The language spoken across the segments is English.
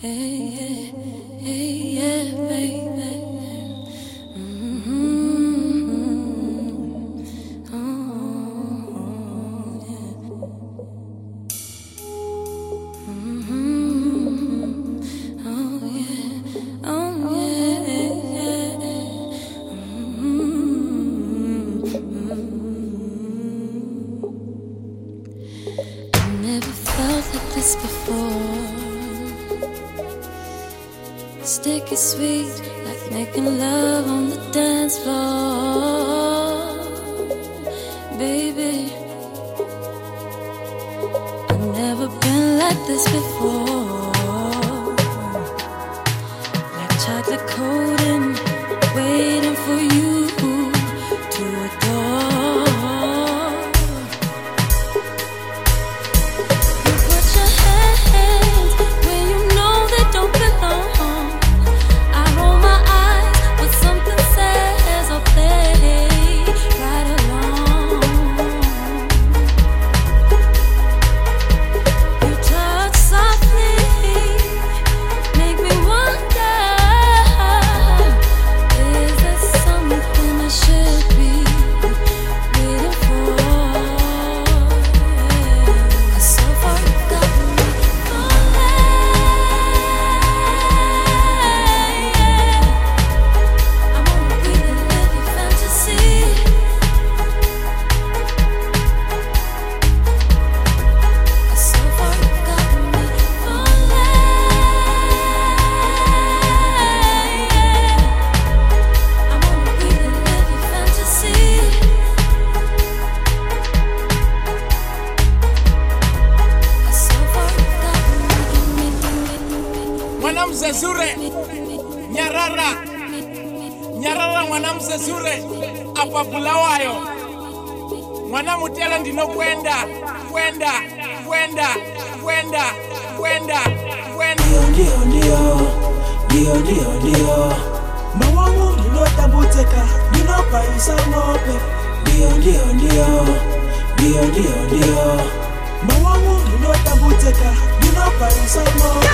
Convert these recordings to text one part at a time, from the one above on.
hey, hey. love on the dance floor, baby. I've never been like this before, like chocolate cold. mwanamse zure. Nyarara. Nyarara mwanamse zure. Apabulawayo mwanamutela ndino kwenda kwenda kwenda kwenda kwenda kwenda. Ndio ndio ndio. Ndio ndio mawangu nilotambuteka ninopaisa mope ndio ndio ndio. Ndio ndio ndio. Mawangu nilotambuteka ninopaisa mope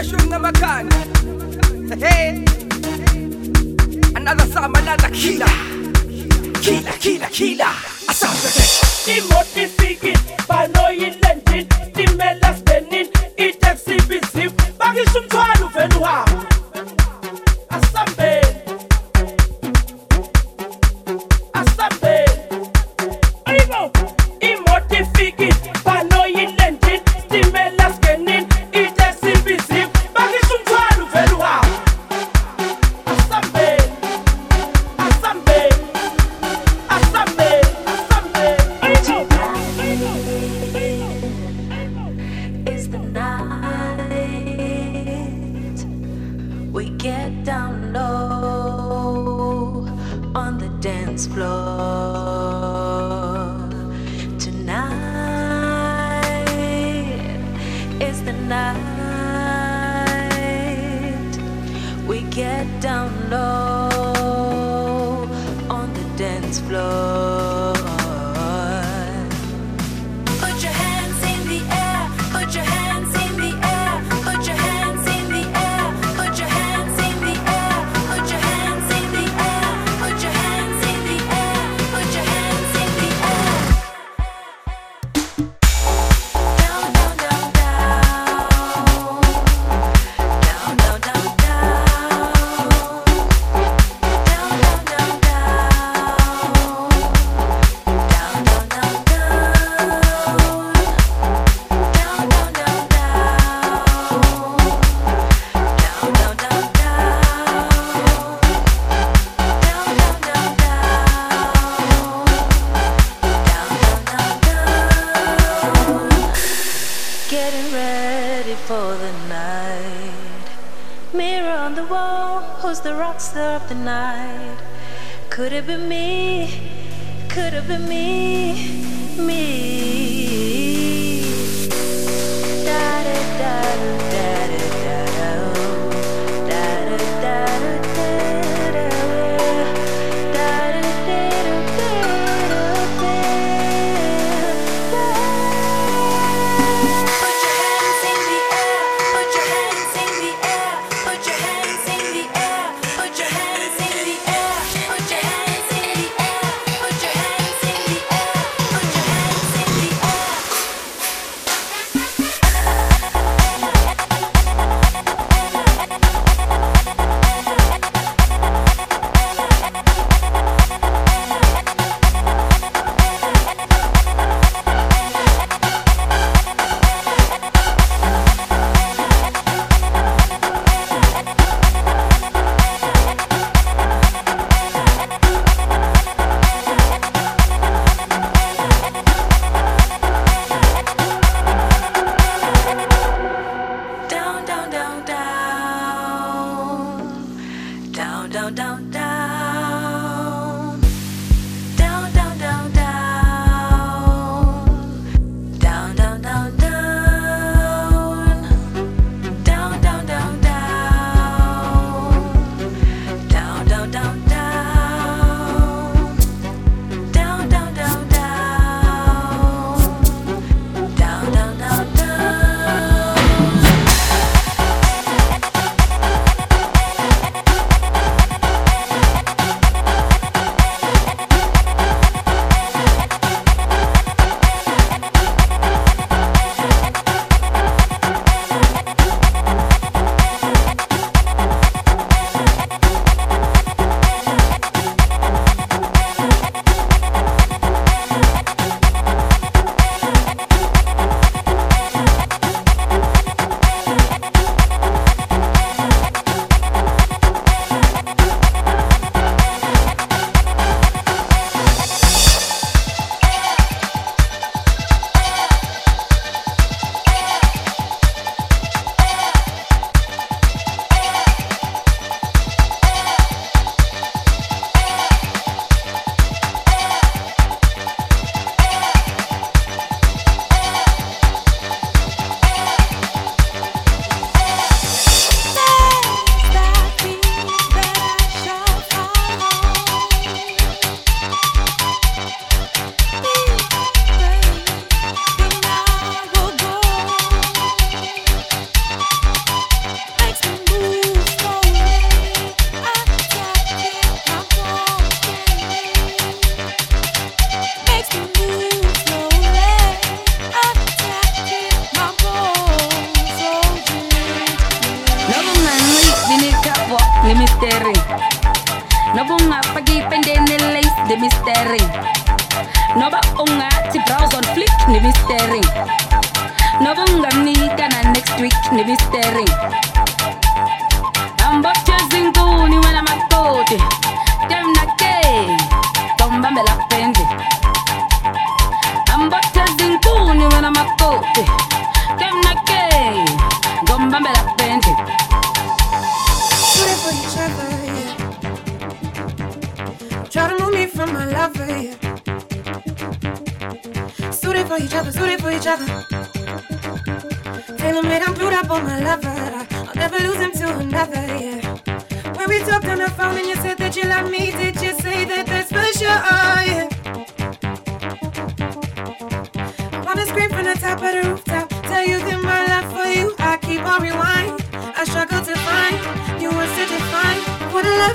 mushroom number can. Hey, another song, another killer. Killer, killer, killer. A sound effect. The motive speaking, paranoid lending, the mela spending, it exhibits him. Bagishum Alufenua. Asambe. the wall, who's the rock star of the night? Could it be me? Could it be me? Me.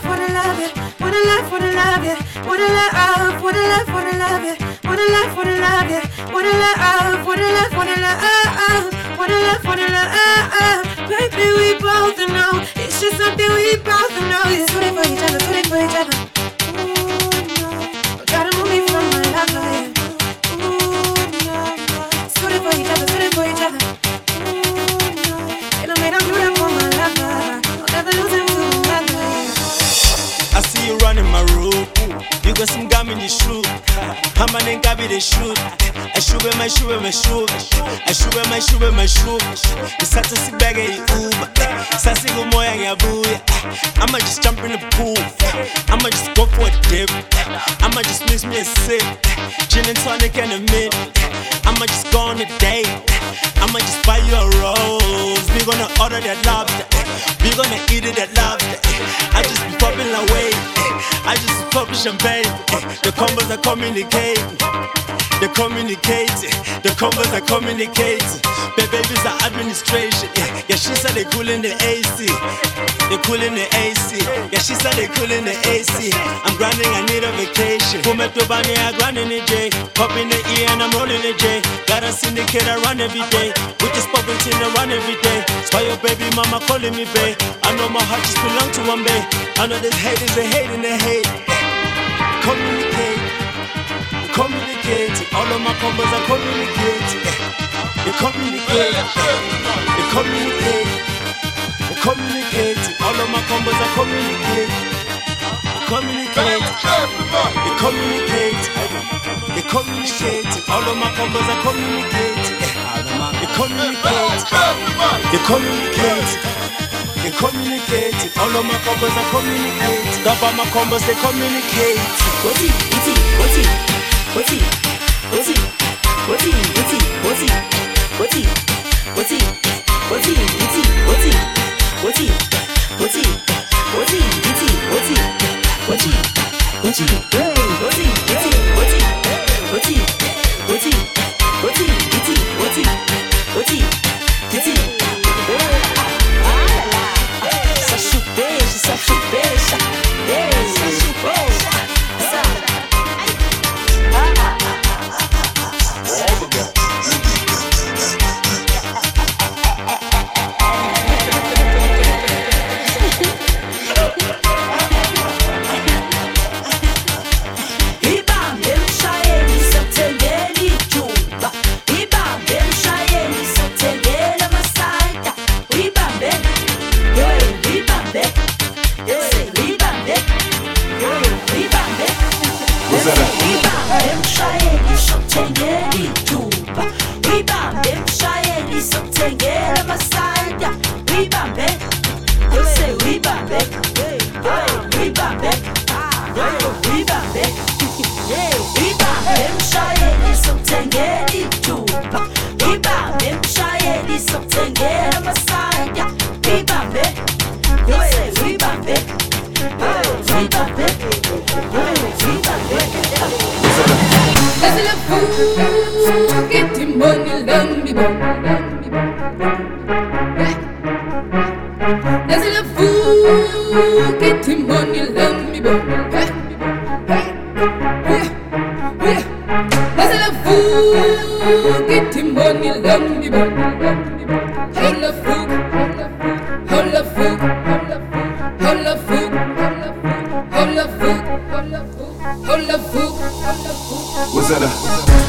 wanna love it, wanna love, wanna love it, wanna love, wanna love, wanna love it, wanna love, wanna love it, wanna love, wanna love, wanna love, wanna love, wanna love. Baby, we both know it's just something we both know. It's suited for each other, suited for each other. How many gabi they shoot? I shoot with my shoe with my shoe. I shoot with my shoe with my shoe. The sata si bag in Uber. Sassy go moya ya booya. I'ma just jump in the pool. I'ma just go for a dip. I'ma just miss me a sip. Gin and tonic and a mint. I'ma just go on a date. I'ma just buy you a rose. We gonna order that lobster. We gonna eat it at lobster. I just be popping away. I just be popping champagne. The combos are communicating. They communicate. The combos are communicating. The babies are administration. Yeah, she said they cool in the AC. They cool in the AC. Yeah, she said they cool in the AC. I'm grinding, I need a vacation. Pume to bani, I grind in the J. Pop in the E and I'm rolling the J. Got a syndicate, I run every day. We just pop into the run every day. Why your baby mama calling me babe. I know my heart just belong to one babe. I know there's haters, they hate and they hate. Communicate, communicate. All of my combos are communicating. They communicate, they communicate, they communicate. All of my combos are communicate. They communicate, they communicate, they communicate. All of my combos are communicate. They communicate, they communicate. They communicate. All of my combos are communicate. All my combos, they communicate. What's it? What's it? What's it? 国际国际国际国际国际国际。le fou qui témoigne l'ennemi. C'est le fou qui témoigne l'ennemi. Oh le fou, oh le fou, oh le fou, oh le fou, oh le fou, oh le fou, oh le fou. Was that a